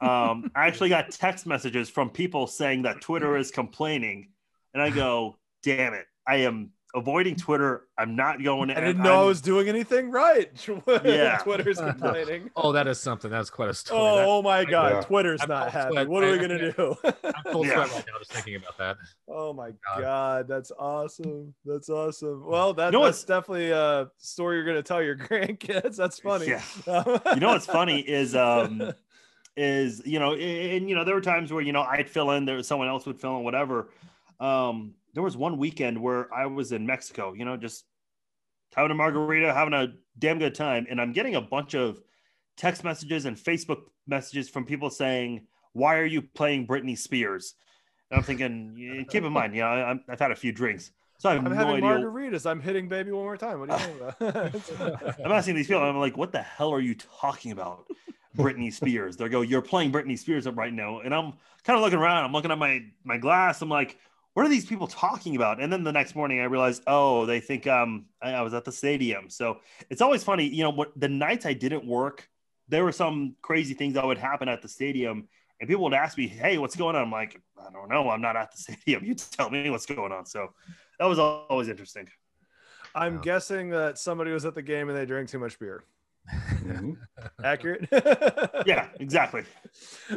Um, I actually got text messages from people saying that Twitter is complaining, and I go, "Damn it, I am avoiding Twitter. I'm not going." To I didn't know I I'm- was doing anything right. Yeah. Twitter's complaining. Oh, that is something. That's quite a story. Oh, my God, Yeah. Twitter's I'm not cold happy. sweat. What are we gonna do? I'm cold Yeah. sweat right now just thinking about that. oh my God. God, that's awesome. That's awesome. Well, that, You know that's definitely a story you're gonna tell your grandkids. That's funny. Yeah. you know what's funny is um is you know and, and, you know there were times where you know I'd fill in there someone else would fill in whatever um there was one weekend where I was in Mexico you know just having a margarita having a damn good time and I'm getting a bunch of text messages and Facebook messages from people saying why are you playing Britney Spears and I'm thinking keep in mind you know I, I'm- I've had a few drinks so I have I'm no having idea margaritas. I'm hitting baby one more time. What do you think about? I'm asking these people, I'm like, what the hell are you talking about? Britney Spears. They go, you're playing Britney Spears up right now. And I'm kind of looking around. I'm looking at my my glass. I'm like, what are these people talking about? And then the next morning I realized, oh, they think um I, I was at the stadium. So it's always funny, you know, what the nights I didn't work, there were some crazy things that would happen at the stadium. And people would ask me, hey, what's going on? I'm like, I don't know. I'm not at the stadium. You tell me what's going on. So that was always interesting. I'm Wow. guessing that somebody was at the game and they drank too much beer. Mhm. Accurate. Yeah, exactly.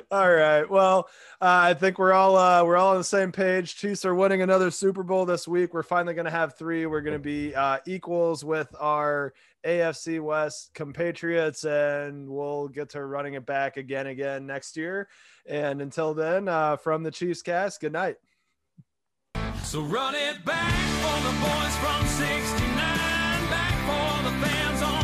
All right. Well, uh, I think we're all uh, we're all on the same page. Chiefs are winning another Super Bowl this week. We're finally going to have three. We're going to be uh, equals with our AFC West compatriots, and we'll get to running it back again, again next year. And until then, uh, from the Chiefs cast, good night. So run it back for the boys from 69, back for the fans on